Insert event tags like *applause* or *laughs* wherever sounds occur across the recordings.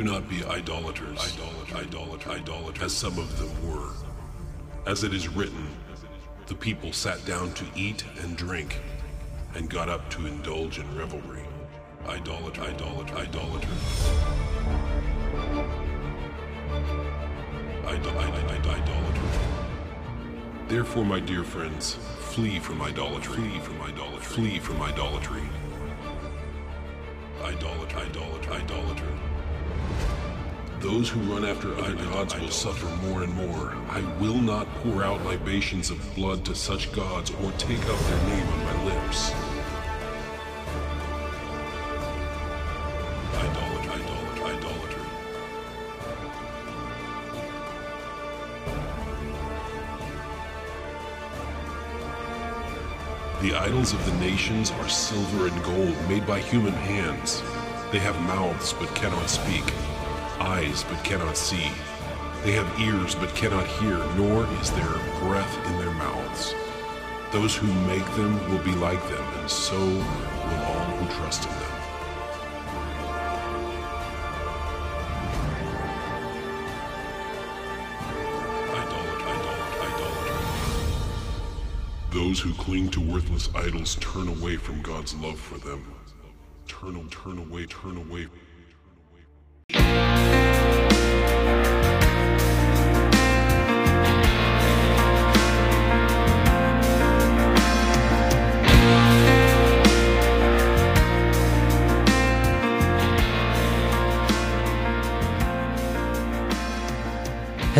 Do not be idolaters, idolat, idolat, idolat, as some of them were. As it is written, the people sat down to eat and drink, and got up to indulge in revelry. Idolat, idolat, idolater. Idol, idol, idolater. Therefore, my dear friends, flee from idolatry. Flee from idolatry. Flee from idolatry. Idolat, idolat, idolater. Those who run after other gods will suffer more and more. I will not pour out libations of blood to such gods or take up their name on my lips. Idolat, idolat, idolater. The idols of the nations are silver and gold made by human hands. They have mouths but cannot speak, eyes but cannot see. They have ears but cannot hear, nor is there breath in their mouths. Those who make them will be like them, and so will all who trust in them. Those who cling to worthless idols turn away from God's love for them. Turn, turn away, turn away.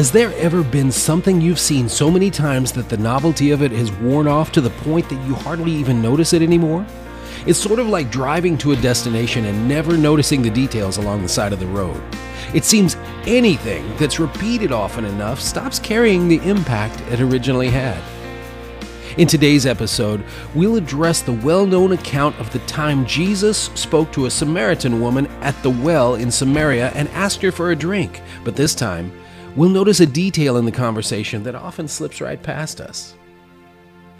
Has there ever been something you've seen so many times that the novelty of it has worn off to the point that you hardly even notice it anymore? It's sort of like driving to a destination and never noticing the details along the side of the road. It seems anything that's repeated often enough stops carrying the impact it originally had. In today's episode, we'll address the well known account of the time Jesus spoke to a Samaritan woman at the well in Samaria and asked her for a drink. But this time, we'll notice a detail in the conversation that often slips right past us.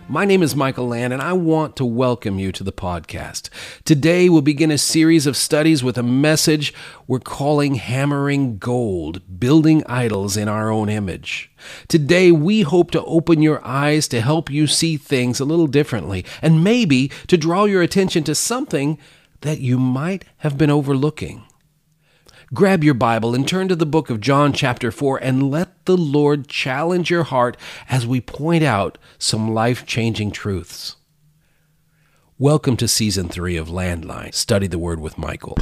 My name is Michael Land, and I want to welcome you to the podcast. Today, we'll begin a series of studies with a message we're calling Hammering Gold Building Idols in Our Own Image. Today, we hope to open your eyes to help you see things a little differently, and maybe to draw your attention to something that you might have been overlooking. Grab your Bible and turn to the book of John, chapter 4, and let the Lord challenge your heart as we point out some life changing truths. Welcome to season 3 of Landline Study the Word with Michael.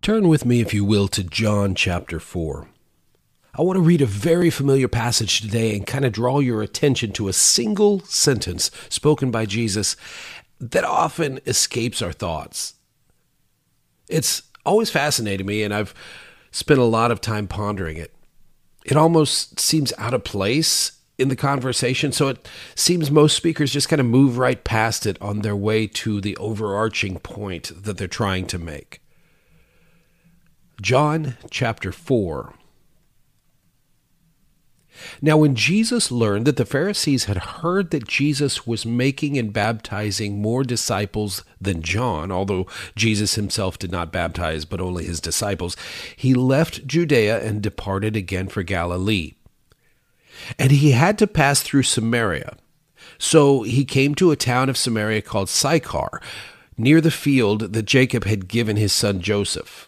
Turn with me, if you will, to John chapter 4. I want to read a very familiar passage today and kind of draw your attention to a single sentence spoken by Jesus that often escapes our thoughts. It's always fascinated me, and I've spent a lot of time pondering it. It almost seems out of place in the conversation, so it seems most speakers just kind of move right past it on their way to the overarching point that they're trying to make. John chapter 4 now, when Jesus learned that the Pharisees had heard that Jesus was making and baptizing more disciples than John, although Jesus himself did not baptize but only his disciples, he left Judea and departed again for Galilee. And he had to pass through Samaria. So he came to a town of Samaria called Sychar, near the field that Jacob had given his son Joseph.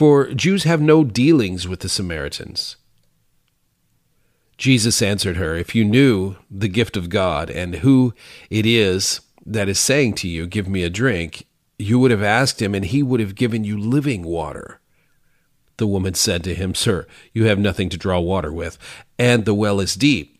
For Jews have no dealings with the Samaritans. Jesus answered her, If you knew the gift of God and who it is that is saying to you, Give me a drink, you would have asked him, and he would have given you living water. The woman said to him, Sir, you have nothing to draw water with, and the well is deep.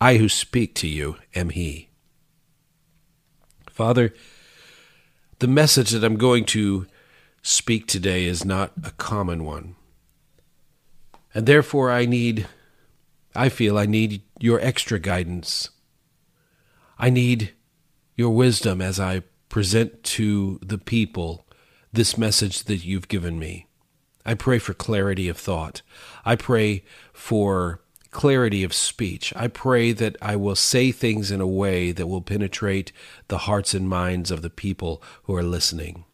I who speak to you am he. Father, the message that I'm going to speak today is not a common one. And therefore, I need, I feel I need your extra guidance. I need your wisdom as I present to the people this message that you've given me. I pray for clarity of thought. I pray for clarity of speech. I pray that I will say things in a way that will penetrate the hearts and minds of the people who are listening.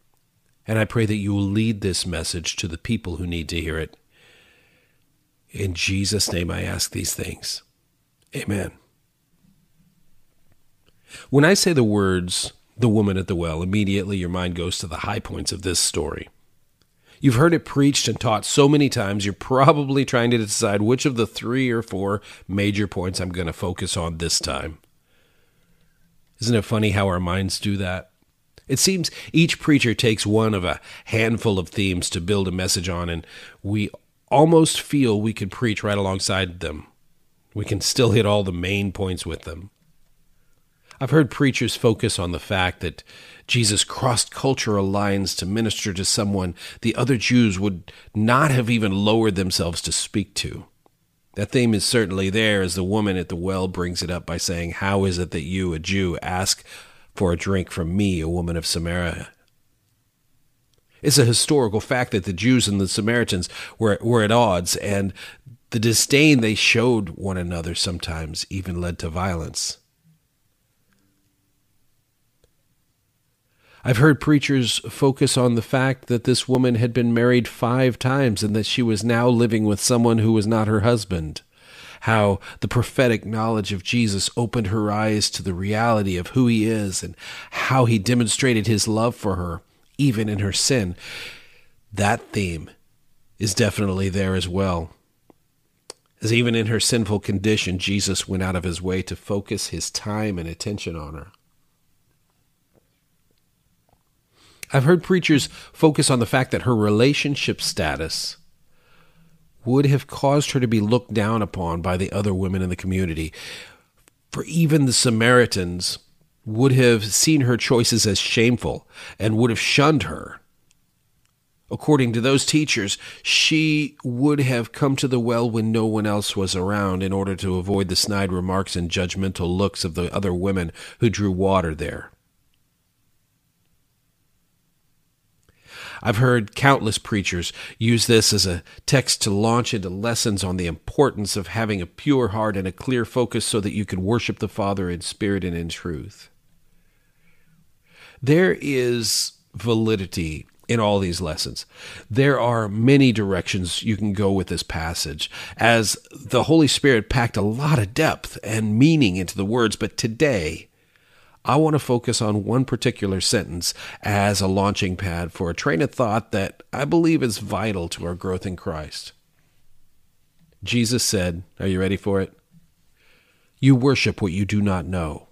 And I pray that you will lead this message to the people who need to hear it. In Jesus' name I ask these things. Amen. When I say the words, the woman at the well, immediately your mind goes to the high points of this story. You've heard it preached and taught so many times, you're probably trying to decide which of the three or four major points I'm going to focus on this time. Isn't it funny how our minds do that? It seems each preacher takes one of a handful of themes to build a message on, and we almost feel we could preach right alongside them. We can still hit all the main points with them. I've heard preachers focus on the fact that Jesus crossed cultural lines to minister to someone the other Jews would not have even lowered themselves to speak to. That theme is certainly there as the woman at the well brings it up by saying, How is it that you, a Jew, ask for a drink from me, a woman of Samaria? It's a historical fact that the Jews and the Samaritans were, were at odds, and the disdain they showed one another sometimes even led to violence. I've heard preachers focus on the fact that this woman had been married five times and that she was now living with someone who was not her husband. How the prophetic knowledge of Jesus opened her eyes to the reality of who he is and how he demonstrated his love for her, even in her sin. That theme is definitely there as well. As even in her sinful condition, Jesus went out of his way to focus his time and attention on her. I've heard preachers focus on the fact that her relationship status would have caused her to be looked down upon by the other women in the community. For even the Samaritans would have seen her choices as shameful and would have shunned her. According to those teachers, she would have come to the well when no one else was around in order to avoid the snide remarks and judgmental looks of the other women who drew water there. I've heard countless preachers use this as a text to launch into lessons on the importance of having a pure heart and a clear focus so that you can worship the Father in spirit and in truth. There is validity in all these lessons. There are many directions you can go with this passage, as the Holy Spirit packed a lot of depth and meaning into the words. But today, I want to focus on one particular sentence as a launching pad for a train of thought that I believe is vital to our growth in Christ. Jesus said, Are you ready for it? You worship what you do not know.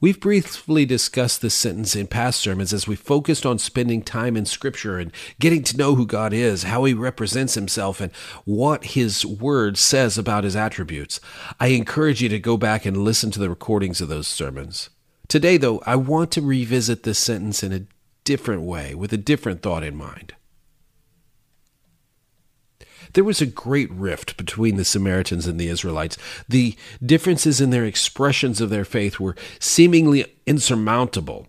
We've briefly discussed this sentence in past sermons as we focused on spending time in Scripture and getting to know who God is, how He represents Himself, and what His Word says about His attributes. I encourage you to go back and listen to the recordings of those sermons. Today, though, I want to revisit this sentence in a different way, with a different thought in mind. There was a great rift between the Samaritans and the Israelites. The differences in their expressions of their faith were seemingly insurmountable.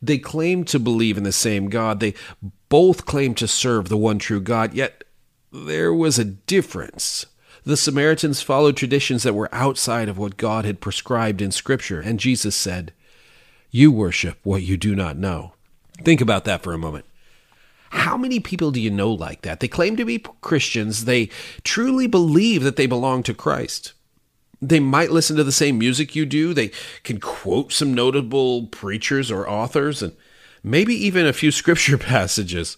They claimed to believe in the same God. They both claimed to serve the one true God, yet there was a difference. The Samaritans followed traditions that were outside of what God had prescribed in Scripture, and Jesus said, You worship what you do not know. Think about that for a moment. How many people do you know like that? They claim to be Christians. They truly believe that they belong to Christ. They might listen to the same music you do. They can quote some notable preachers or authors and maybe even a few *laughs* scripture passages.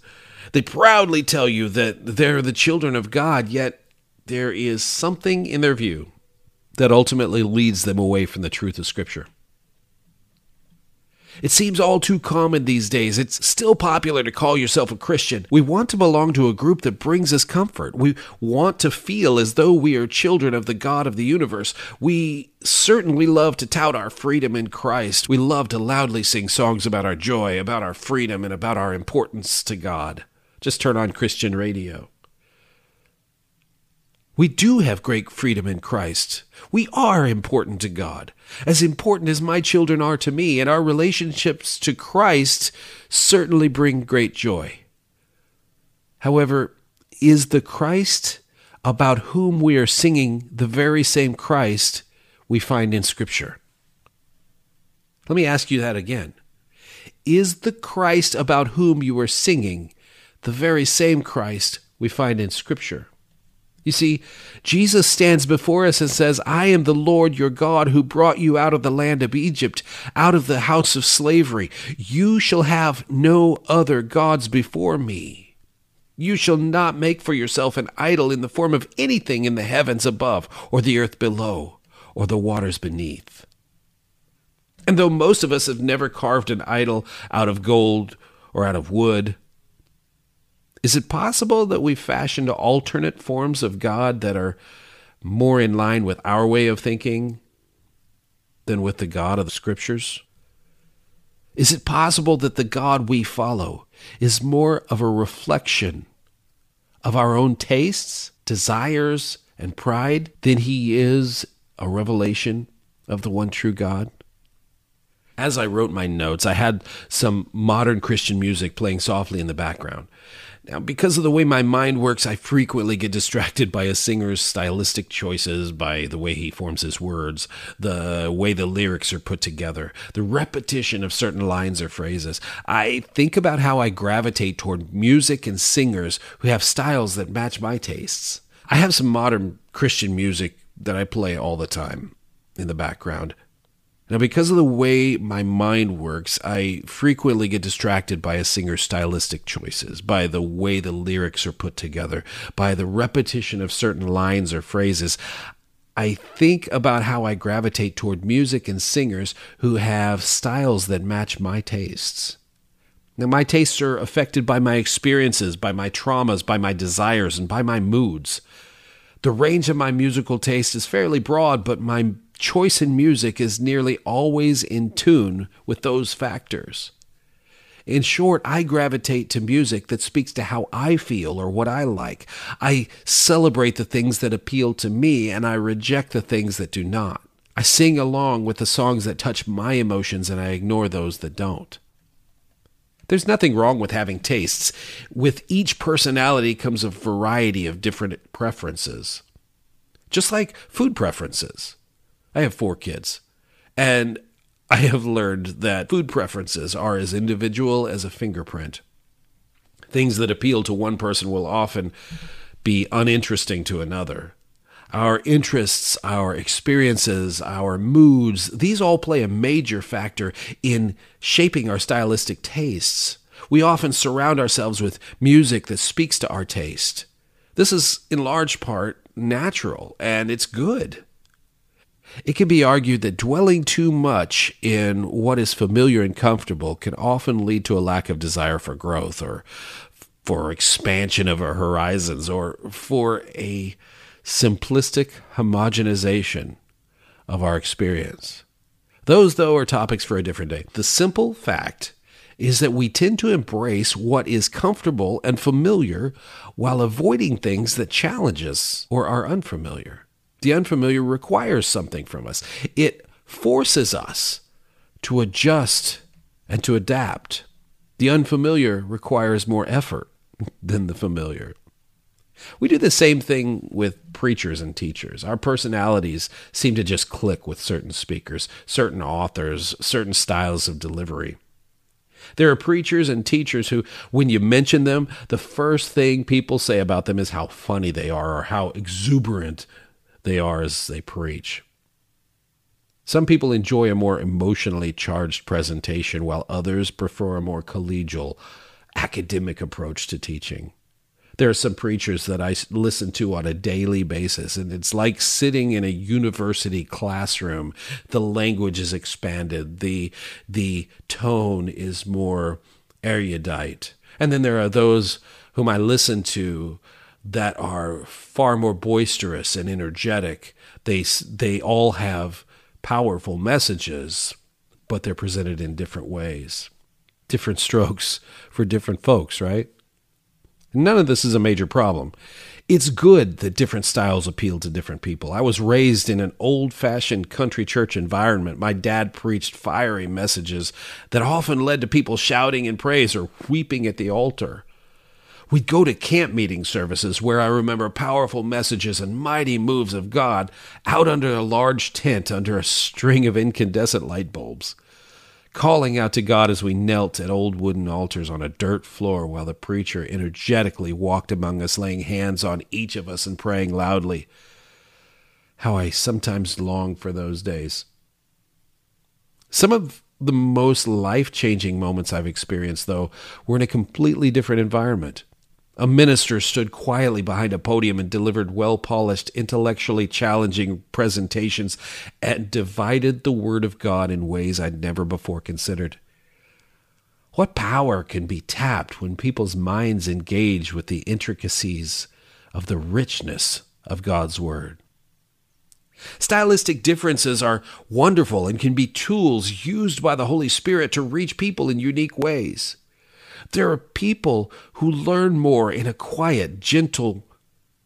They proudly tell you that they're the children of God, yet there is something in their view that ultimately leads them away from the truth of Scripture. It seems all too common these days. It's still popular to call yourself a Christian. We want to belong to a group that brings us comfort. We want to feel as though we are children of the God of the universe. We certainly love to tout our freedom in Christ. We love to loudly sing songs about our joy, about our freedom, and about our importance to God. Just turn on Christian radio. We do have great freedom in Christ. We are important to God, as important as my children are to me, and our relationships to Christ certainly bring great joy. However, is the Christ about whom we are singing the very same Christ we find in Scripture? Let me ask you that again. Is the Christ about whom you are singing the very same Christ we find in Scripture? You see, Jesus stands before us and says, I am the Lord your God who brought you out of the land of Egypt, out of the house of slavery. You shall have no other gods before me. You shall not make for yourself an idol in the form of anything in the heavens above, or the earth below, or the waters beneath. And though most of us have never carved an idol out of gold or out of wood, is it possible that we've fashioned alternate forms of God that are more in line with our way of thinking than with the God of the Scriptures? Is it possible that the God we follow is more of a reflection of our own tastes, desires, and pride than he is a revelation of the one true God? As I wrote my notes, I had some modern Christian music playing softly in the background. Now, because of the way my mind works, I frequently get distracted by a singer's stylistic choices, by the way he forms his words, the way the lyrics are put together, the repetition of certain lines or phrases. I think about how I gravitate toward music and singers who have styles that match my tastes. I have some modern Christian music that I play all the time in the background. Now, because of the way my mind works, I frequently get distracted by a singer's stylistic choices, by the way the lyrics are put together, by the repetition of certain lines or phrases. I think about how I gravitate toward music and singers who have styles that match my tastes. Now, my tastes are affected by my experiences, by my traumas, by my desires, and by my moods. The range of my musical taste is fairly broad, but my choice in music is nearly always in tune with those factors. In short, I gravitate to music that speaks to how I feel or what I like. I celebrate the things that appeal to me and I reject the things that do not. I sing along with the songs that touch my emotions and I ignore those that don't. There's nothing wrong with having tastes. With each personality comes a variety of different preferences. Just like food preferences. I have four kids. And I have learned that food preferences are as individual as a fingerprint. Things that appeal to one person will often be uninteresting to another. Our interests, our experiences, our moods, these all play a major factor in shaping our stylistic tastes. We often surround ourselves with music that speaks to our taste. This is, in large part, natural and it's good. It can be argued that dwelling too much in what is familiar and comfortable can often lead to a lack of desire for growth or for expansion of our horizons or for a simplistic homogenization of our experience. Those, though, are topics for a different day. The simple fact is that we tend to embrace what is comfortable and familiar while avoiding things that challenge us or are unfamiliar. The unfamiliar requires something from us, it forces us to adjust and to adapt. The unfamiliar requires more effort than the familiar. We do the same thing with preachers and teachers. Our personalities seem to just click with certain speakers, certain authors, certain styles of delivery. There are preachers and teachers who, when you mention them, the first thing people say about them is how funny they are or how exuberant they are as they preach. Some people enjoy a more emotionally charged presentation, while others prefer a more collegial, academic approach to teaching. There are some preachers that I listen to on a daily basis, and it's like sitting in a university classroom. The language is expanded, the, the tone is more erudite. And then there are those whom I listen to that are far more boisterous and energetic. They they all have powerful messages, but they're presented in different ways. Different strokes for different folks, right? None of this is a major problem. It's good that different styles appeal to different people. I was raised in an old fashioned country church environment. My dad preached fiery messages that often led to people shouting in praise or weeping at the altar. We'd go to camp meeting services where I remember powerful messages and mighty moves of God out under a large tent under a string of incandescent light bulbs, calling out to God as we knelt at old wooden altars on a dirt floor while the preacher energetically walked among us, laying hands on each of us and praying loudly. How I sometimes long for those days. Some of the most life changing moments I've experienced, though, were in a completely different environment. A minister stood quietly behind a podium and delivered well polished, intellectually challenging presentations and divided the Word of God in ways I'd never before considered. What power can be tapped when people's minds engage with the intricacies of the richness of God's Word? Stylistic differences are wonderful and can be tools used by the Holy Spirit to reach people in unique ways. There are people who learn more in a quiet, gentle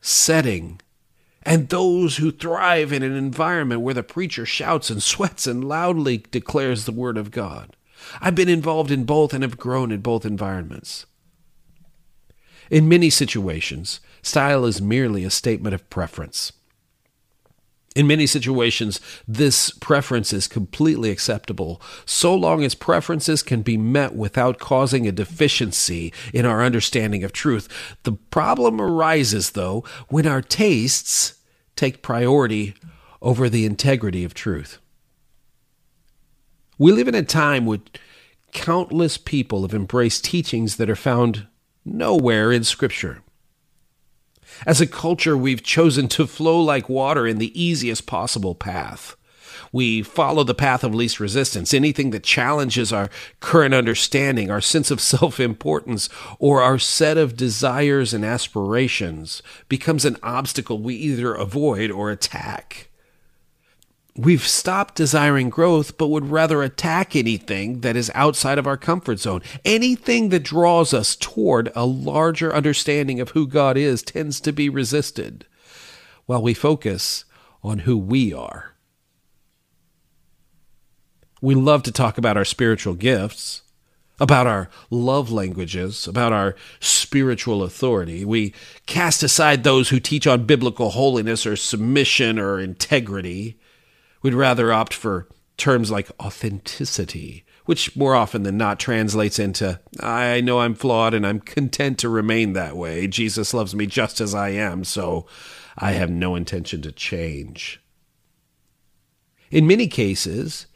setting, and those who thrive in an environment where the preacher shouts and sweats and loudly declares the Word of God. I've been involved in both and have grown in both environments. In many situations, style is merely a statement of preference. In many situations, this preference is completely acceptable, so long as preferences can be met without causing a deficiency in our understanding of truth. The problem arises, though, when our tastes take priority over the integrity of truth. We live in a time when countless people have embraced teachings that are found nowhere in Scripture. As a culture, we've chosen to flow like water in the easiest possible path. We follow the path of least resistance. Anything that challenges our current understanding, our sense of *laughs* self importance, or our set of desires and aspirations becomes an obstacle we either avoid or attack. We've stopped desiring growth, but would rather attack anything that is outside of our comfort zone. Anything that draws us toward a larger understanding of who God is tends to be resisted, while we focus on who we are. We love to talk about our spiritual gifts, about our love languages, about our spiritual authority. We cast aside those who teach on biblical holiness or submission or integrity. We'd rather opt for terms like authenticity, which more often than not translates into I know I'm flawed and I'm content to remain that way. Jesus loves me just as I am, so I have no intention to change. In many cases,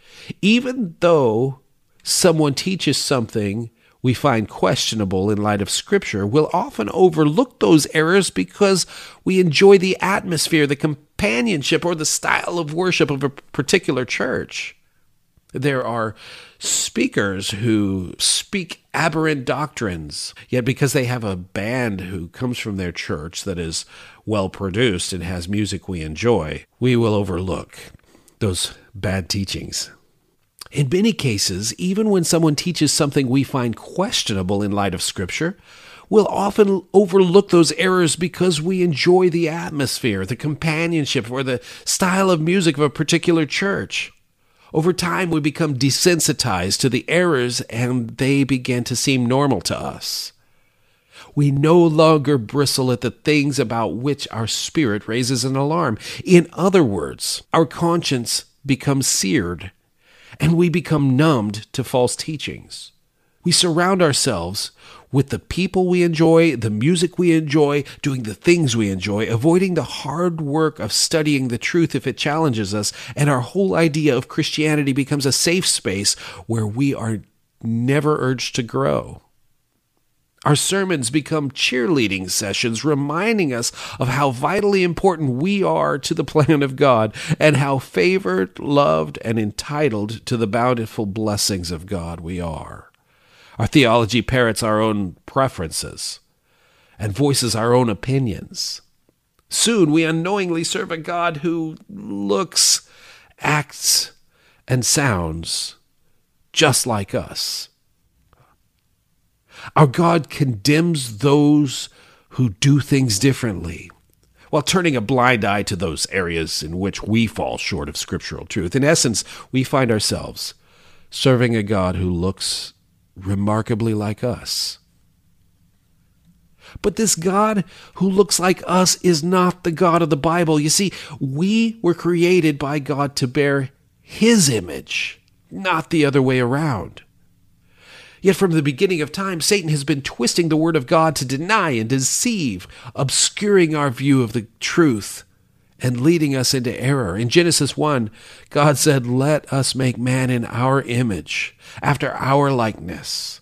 even though someone teaches something we find questionable in light of Scripture, we'll often overlook those errors because we enjoy the atmosphere, the companionship, or the style of worship of a particular church. There are speakers who speak aberrant doctrines, yet because they have a band who comes from their church that is well produced and has music we enjoy, we will overlook those bad teachings. In many cases, even when someone teaches something we find questionable in light of Scripture, we'll often overlook those errors because we enjoy the atmosphere, the companionship, or the style of music of a particular church. Over time, we become desensitized to the errors and they begin to seem normal to us. We no longer bristle at the things about which our spirit raises an alarm. In other words, our conscience becomes seared and we become numbed to false teachings. We surround ourselves with the people we enjoy, the music we enjoy, doing the things we enjoy, avoiding the hard work of studying the truth if it challenges us, and our whole idea of Christianity becomes a safe space where we are never urged to grow. Our sermons become cheerleading sessions, reminding us of how vitally important we are to the plan of God and how favored, loved, and entitled to the bountiful blessings of God we are. Our theology parrots our own preferences and voices our own opinions. Soon we unknowingly serve a God who looks, acts, and sounds just like us. Our God condemns those who do things differently while turning a blind eye to those areas in which we fall short of scriptural truth. In essence, we find ourselves serving a God who looks remarkably like us. But this God who looks like us is not the God of the Bible. You see, we were created by God to bear His image, not the other way around. Yet from the beginning of time, Satan has been twisting the word of God to deny and deceive, obscuring our view of the truth and leading us into error. In Genesis 1, God said, Let us make man in our image, after our likeness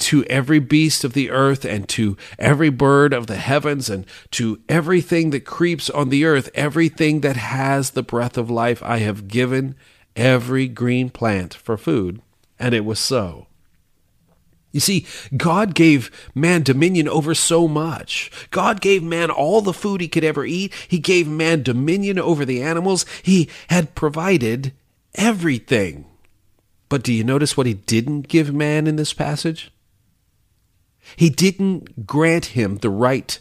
to every beast of the earth and to every bird of the heavens and to everything that creeps on the earth, everything that has the breath of life, I have given every green plant for food. And it was so. You see, God gave man dominion over so much. God gave man all the food he could ever eat. He gave man dominion over the animals. He had provided everything. But do you notice what he didn't give man in this passage? He didn't grant him the right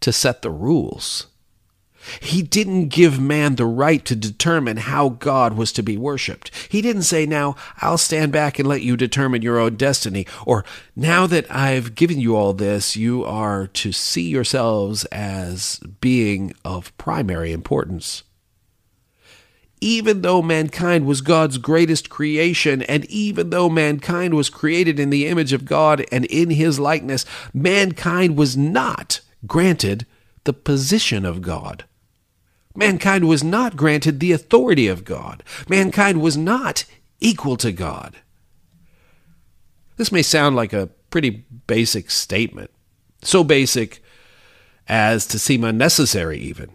to set the rules. He didn't give man the right to determine how God was to be worshiped. He didn't say, Now I'll stand back and let you determine your own destiny, or now that I've given you all this, you are to see yourselves as being of primary importance even though mankind was God's greatest creation, and even though mankind was created in the image of God and in his likeness, mankind was not granted the position of God. Mankind was not granted the authority of God. Mankind was not equal to God. This may sound like a pretty basic statement, so basic as to seem unnecessary, even.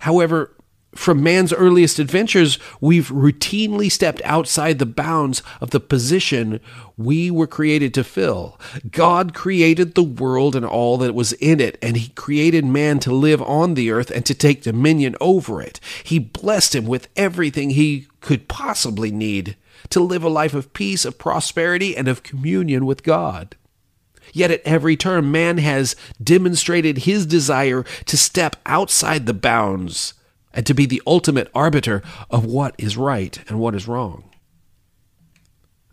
However, from man's earliest adventures, we've routinely stepped outside the bounds of the position we were created to fill. God created the world and all that was in it, and He created man to live on the earth and to take dominion over it. He blessed him with everything he could possibly need to live a life of peace, of prosperity, and of communion with God. Yet at every turn, man has demonstrated his desire to step outside the bounds and to be the ultimate arbiter of what is right and what is wrong.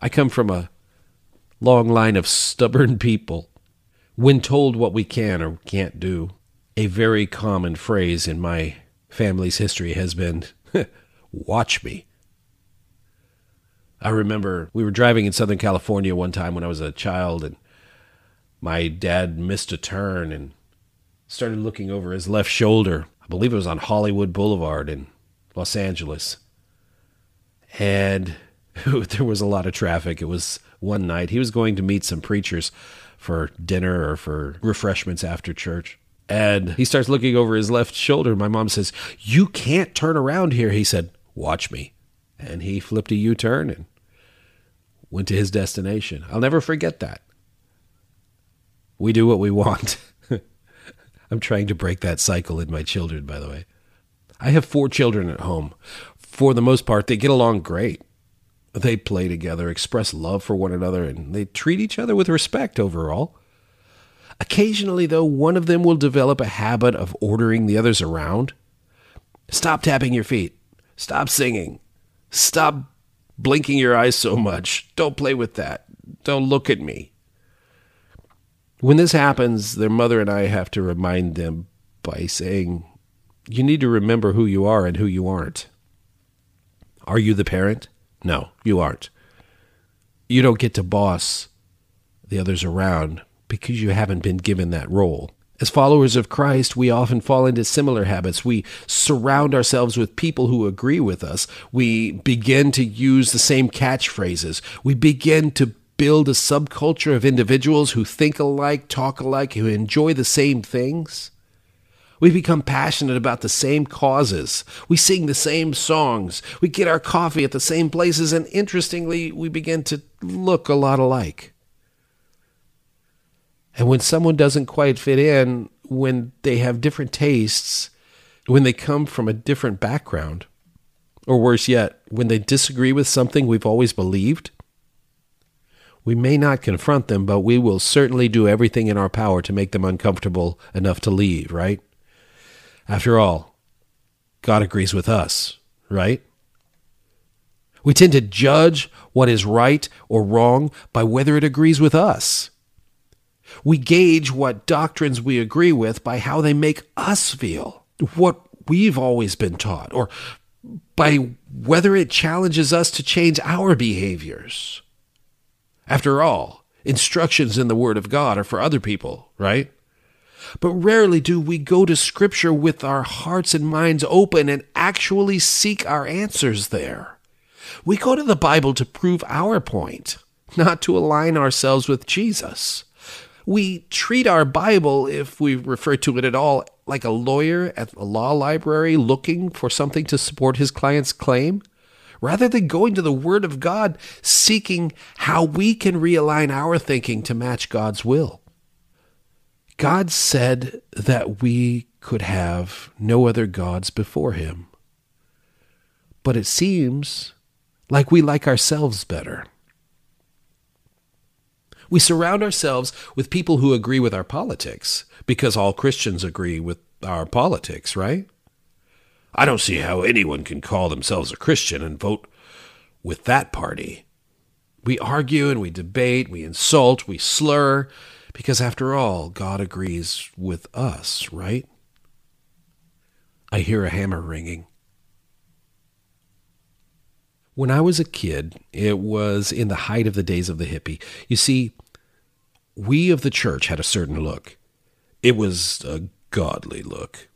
I come from a long line of stubborn people. When told what we can or can't do, a very common phrase in my family's history has been, *laughs* Watch me. I remember we were driving in Southern California one time when I was a child, and my dad missed a turn and started looking over his left shoulder. I believe it was on Hollywood Boulevard in Los Angeles. And *laughs* there was a lot of traffic. It was one night. He was going to meet some preachers for dinner or for refreshments after church. And he starts looking over his left shoulder. My mom says, You can't turn around here. He said, Watch me. And he flipped a U turn and went to his destination. I'll never forget that. We do what we *laughs* want. I'm trying to break that cycle in my children, by the way. I have four children at home. For the most part, they get along great. They play together, express love for one another, and they treat each other with respect overall. Occasionally, though, one of them will develop a habit of ordering the others around. Stop tapping your feet. Stop singing. Stop blinking your eyes so much. Don't play with that. Don't look at me. When this happens, their mother and I have to remind them by saying, You need to remember who you are and who you aren't. Are you the parent? No, you aren't. You don't get to boss the others around because you haven't been given that role. As followers of Christ, we often fall into similar habits. We surround ourselves with people who agree with us. We begin to use the same catchphrases. We begin to build a subculture of individuals who think alike, talk alike, who enjoy the same things. We become passionate about the same causes. We sing the same songs. We get our coffee at the same places, and interestingly, we begin to look a lot alike. And when someone doesn't quite fit in, when they have different tastes, when they come from a different background, or worse yet, when they disagree with something we've always believed, we may not confront them, but we will certainly do everything in our power to make them uncomfortable enough to leave, right? After all, God agrees with us, right? We tend to judge what is right or wrong by whether it agrees with us. We gauge what doctrines we agree with by how they make us feel, what we've always been taught, or by whether it challenges us to change our behaviors. After all, instructions in the Word of God are for other people, right? But rarely do we go to Scripture with our hearts and minds open and actually seek our answers there. We go to the Bible to prove our point, not to align ourselves with Jesus. We treat our Bible, if we refer to it at all, like a lawyer at a law library looking for something to support his client's claim, rather than going to the Word of God seeking how we can realign our thinking to match God's will. God said that we could have no other gods before Him. But it seems like we like ourselves better. We surround ourselves with people who agree with our politics because all Christians agree with our politics, right? I don't see how anyone can call themselves a Christian and vote with that party. We argue and we debate, we insult, we slur, because after all, God agrees with us, right? I hear a hammer ringing. When I was a kid, it was in the height of the days of the hippie. You see, we of the church had a certain look. It was a godly look.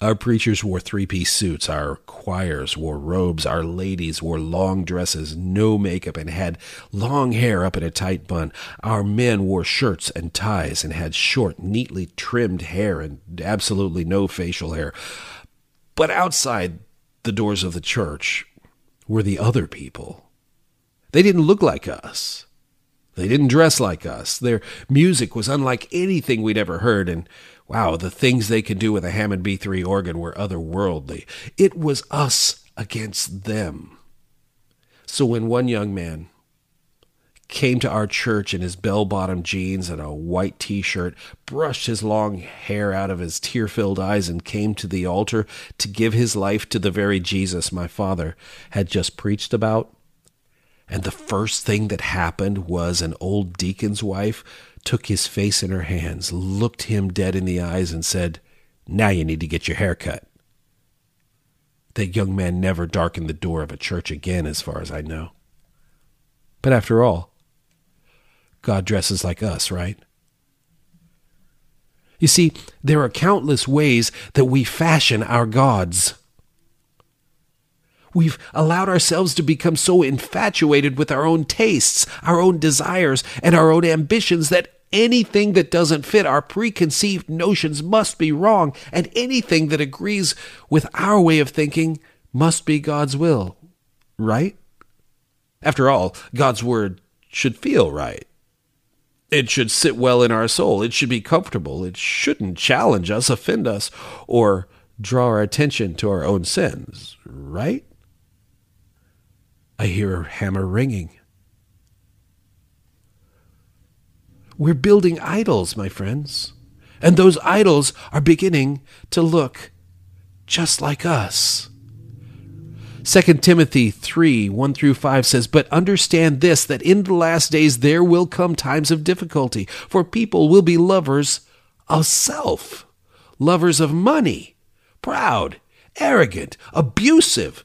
Our preachers wore three piece suits, our choirs wore robes, our ladies wore long dresses, no makeup, and had long hair up in a tight bun. Our men wore shirts and ties and had short, neatly trimmed hair and absolutely no facial hair. But outside, the doors of the church were the other people. They didn't look like us. They didn't dress like us. Their music was unlike anything we'd ever heard, and wow, the things they could do with a Hammond B3 organ were otherworldly. It was us against them. So when one young man came to our church in his bell bottom jeans and a white t shirt, brushed his long hair out of his tear filled eyes, and came to the altar to give his life to the very Jesus my father had just preached about. And the first thing that happened was an old deacon's wife took his face in her hands, looked him dead in the eyes, and said, Now you need to get your hair cut. That young man never darkened the door of a church again, as far as I know. But after all, God dresses like us, right? You see, there are countless ways that we fashion our gods. We've allowed ourselves to become so infatuated with our own tastes, our own desires, and our own ambitions that anything that doesn't fit our preconceived notions must be wrong, and anything that agrees with our way of thinking must be God's will. Right? After all, God's word should feel right. It should sit well in our soul. It should be comfortable. It shouldn't challenge us, offend us, or draw our attention to our own sins, right? I hear a hammer ringing. We're building idols, my friends, and those idols are beginning to look just like us. 2 Timothy 3 1 through 5 says, But understand this, that in the last days there will come times of difficulty, for people will be lovers of self, lovers of money, proud, arrogant, abusive,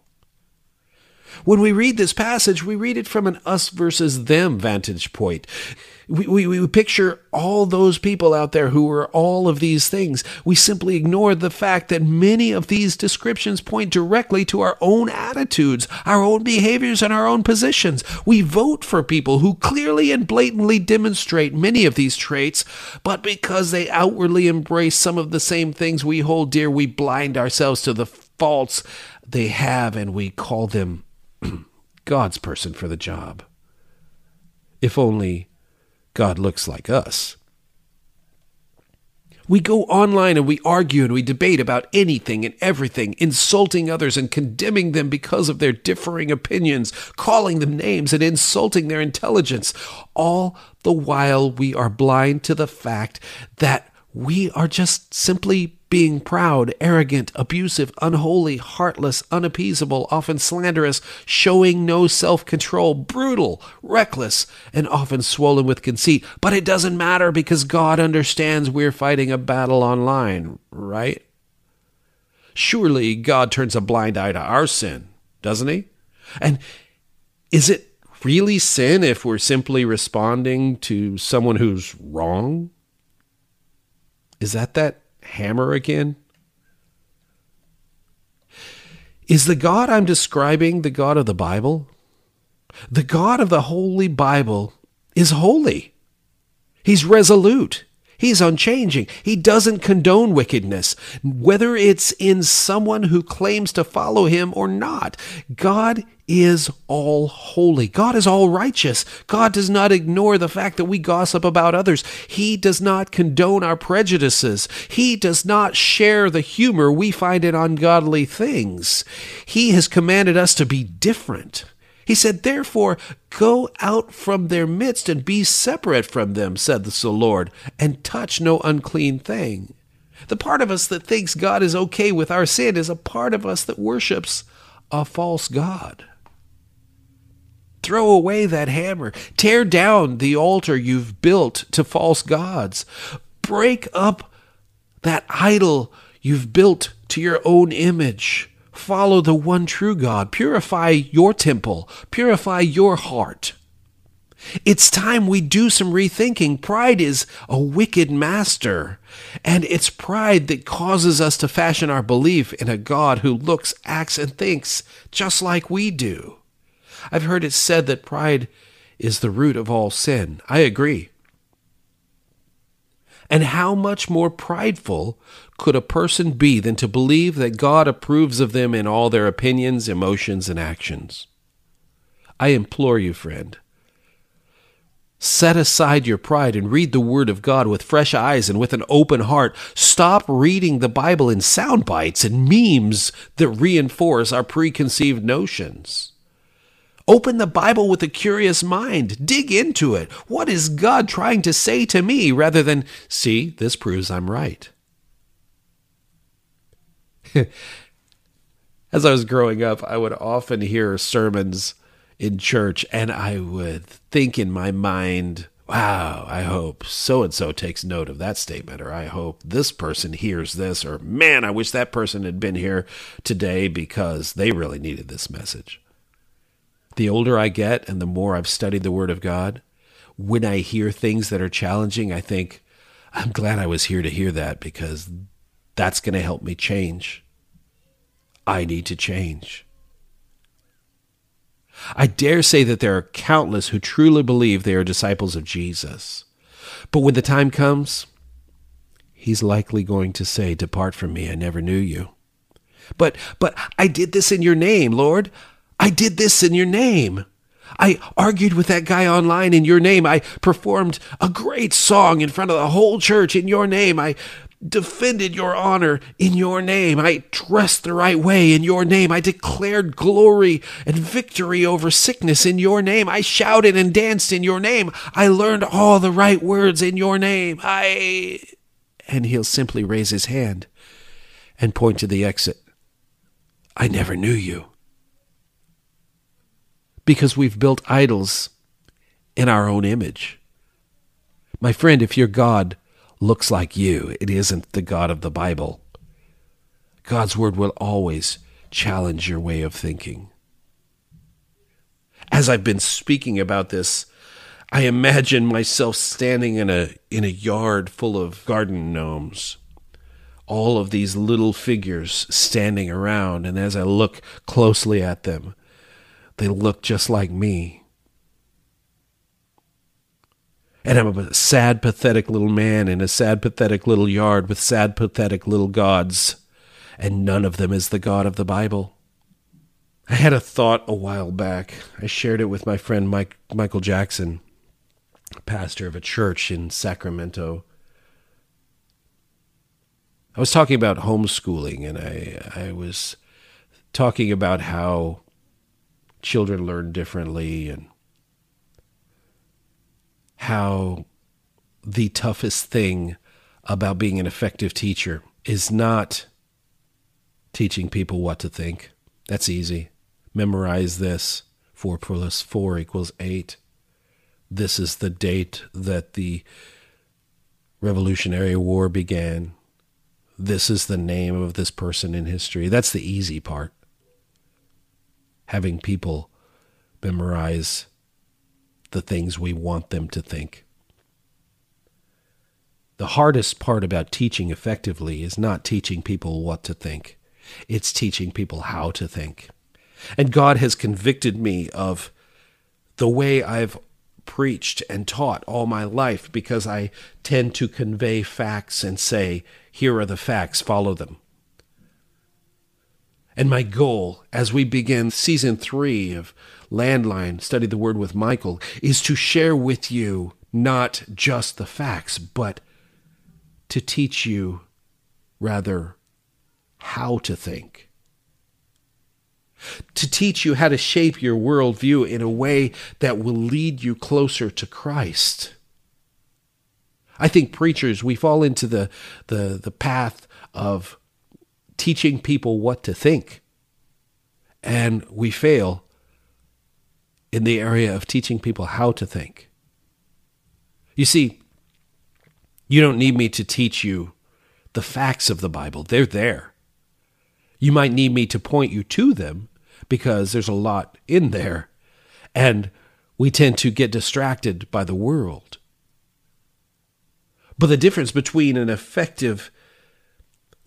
When we read this passage, we read it from an us versus them vantage point. We, we, we picture all those people out there who are all of these things. We simply ignore the fact that many of these descriptions point directly to our own attitudes, our own behaviors, and our own positions. We vote for people who clearly and blatantly demonstrate many of these traits, but because they outwardly embrace some of the same things we hold dear, we blind ourselves to the faults they have and we call them *clears throat* God's person for the job. If only God looks like us. We go online and we argue and we debate about anything and everything, insulting others and condemning them because of their differing opinions, calling them names and insulting their intelligence, all the while we are blind to the fact that we are just simply being proud, arrogant, abusive, unholy, heartless, unappeasable, often slanderous, showing no self control, brutal, reckless, and often swollen with conceit. But it doesn't matter because God understands we're fighting a battle online, right? Surely God turns a blind eye to our sin, doesn't he? And is it really sin if we're simply responding to someone who's wrong? Is that that hammer again? Is the God I'm describing the God of the Bible? The God of the Holy Bible is holy. He's resolute. He's unchanging. He doesn't condone wickedness, whether it's in someone who claims to follow him or not. God is all holy. God is all righteous. God does not ignore the fact that we gossip about others. He does not condone our prejudices. He does not share the humor we find in ungodly things. He has commanded us to be different. He said, Therefore, go out from their midst and be separate from them, said the Lord, and touch no unclean thing. The part of us that thinks God is okay with our sin is a part of us that worships a false God. Throw away that hammer. Tear down the altar you've built to false gods. Break up that idol you've built to your own image. Follow the one true God. Purify your temple. Purify your heart. It's time we do some rethinking. Pride is a wicked master, and it's pride that causes us to fashion our belief in a God who looks, acts, and thinks just like we do. I've heard it said that pride is the root of all sin. I agree. And how much more prideful could a person be than to believe that God approves of them in all their opinions, emotions, and actions? I implore you, friend, Set aside your pride and read the Word of God with fresh eyes and with an open heart. Stop reading the Bible in sound bites and memes that reinforce our preconceived notions. Open the Bible with a curious mind. Dig into it. What is God trying to say to me rather than, see, this proves I'm right? *laughs* As I was growing up, I would often hear sermons in church, and I would think in my mind, wow, I hope so and so takes note of that statement, or I hope this person hears this, or man, I wish that person had been here today because they really needed this message. The older I get and the more I've studied the Word of God, when I hear things that are challenging, I think, I'm glad I was here to hear that because that's going to help me change. I need to change. I dare say that there are countless who truly believe they are disciples of Jesus. But when the time comes, he's likely going to say, Depart from me, I never knew you. But, but I did this in your name, Lord. I did this in your name. I argued with that guy online in your name. I performed a great song in front of the whole church in your name. I defended your honor in your name. I dressed the right way in your name. I declared glory and victory over sickness in your name. I shouted and danced in your name. I learned all the right words in your name. I. And he'll simply raise his hand and point to the exit. I never knew you. Because we've built idols in our own image. My friend, if your God looks like you. It isn't the God of the Bible. God's Word will always challenge your way of thinking. As I've been speaking about this, I imagine myself standing in a, in a yard full of garden gnomes. All of these little figures standing around, and as I look closely at them, they look just like me. And I'm a sad, pathetic little man in a sad, pathetic little yard with sad, pathetic little gods. And none of them is the God of the Bible. I had a thought a while back. I shared it with my friend Mike, Michael Jackson, pastor of a church in Sacramento. I was talking about homeschooling, and I, I was talking about how children learn differently and how the toughest thing about being an effective teacher is not teaching people what to think. That's easy. Memorize this. 4 plus 4 equals 8. This is the date that the Revolutionary War began. This is the name of this person in history. That's the easy part. Having people memorize the things we want them to think. The hardest part about teaching effectively is not teaching people what to think, it's teaching people how to think. And God has convicted me of the way I've preached and taught all my life because I tend to convey facts and say, here are the facts, follow them. And my goal as we begin season three of Landline, Study the Word with Michael, is to share with you not just the facts, but to teach you, rather, how to think. To teach you how to shape your worldview in a way that will lead you closer to Christ. I think preachers, we fall into the, the, the path of teaching people what to think, and we fail in the area of teaching people how to think. You see, you don't need me to teach you the facts of the Bible, they're there. You might need me to point you to them because there's a lot in there. And We tend to get distracted by the world. But the difference between an effective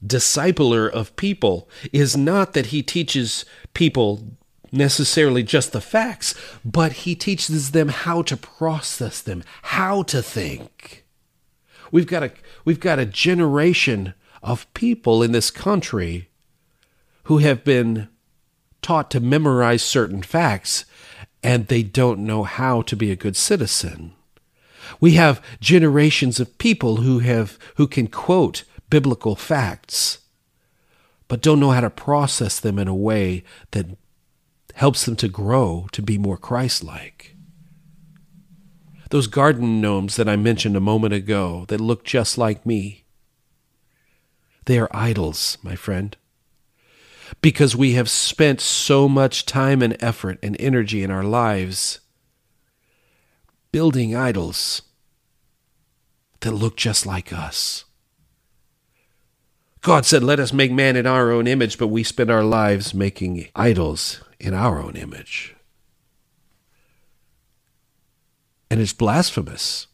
discipler of people is not that he teaches people necessarily just the facts, but he teaches them how to process them, how to think. We've got a we've got a generation of people in this country who have been taught to memorize certain facts and they don't know how to be a good citizen. We have generations of people who have who can quote biblical facts but don't know how to process them in a way that helps them to grow to be more Christ-like. Those garden gnomes that I mentioned a moment ago that look just like me, they are idols, my friend because we have spent so much time and effort and energy in our lives building idols that look just like us. God said, Let us make man in our own image, but we spend our lives making idols in our own image. And it's blasphemous.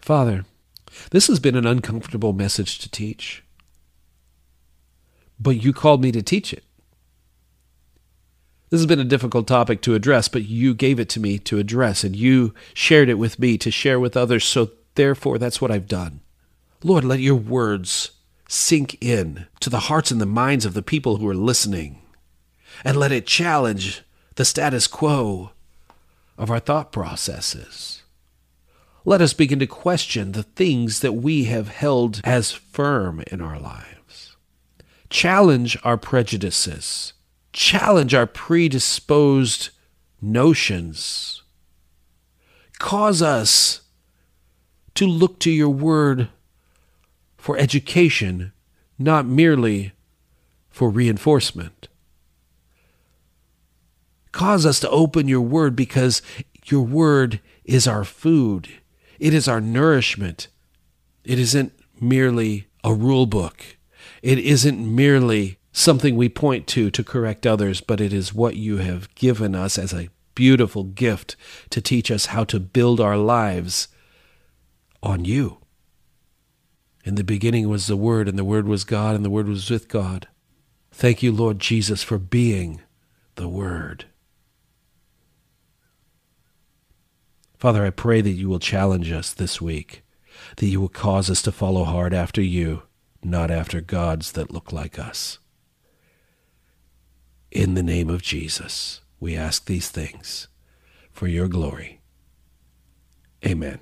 Father, this has been an uncomfortable message to teach. But you called me to teach it. This has been a difficult topic to address, but you gave it to me to address, and you shared it with me to share with others, so therefore that's what I've done. Lord, let your words sink in to the hearts and the minds of the people who are listening, and let it challenge the status quo of our thought processes let us begin to question the things that we have held as firm in our lives. Challenge our prejudices, challenge our predisposed notions. Cause us to look to your word for education, not merely for reinforcement. Cause us to open your word because your word is our food. It is our nourishment. It isn't merely a rule book. It isn't merely something we point to to correct others, but it is what you have given us as a beautiful gift to teach us how to build our lives on you. In the beginning was the Word, and the Word was God, and the Word was with God. Thank you, Lord Jesus, for being the Word. Father, I pray that you will challenge us this week, that you will cause us to follow hard after you, not after gods that look like us. In the name of Jesus, we ask these things for your glory. Amen.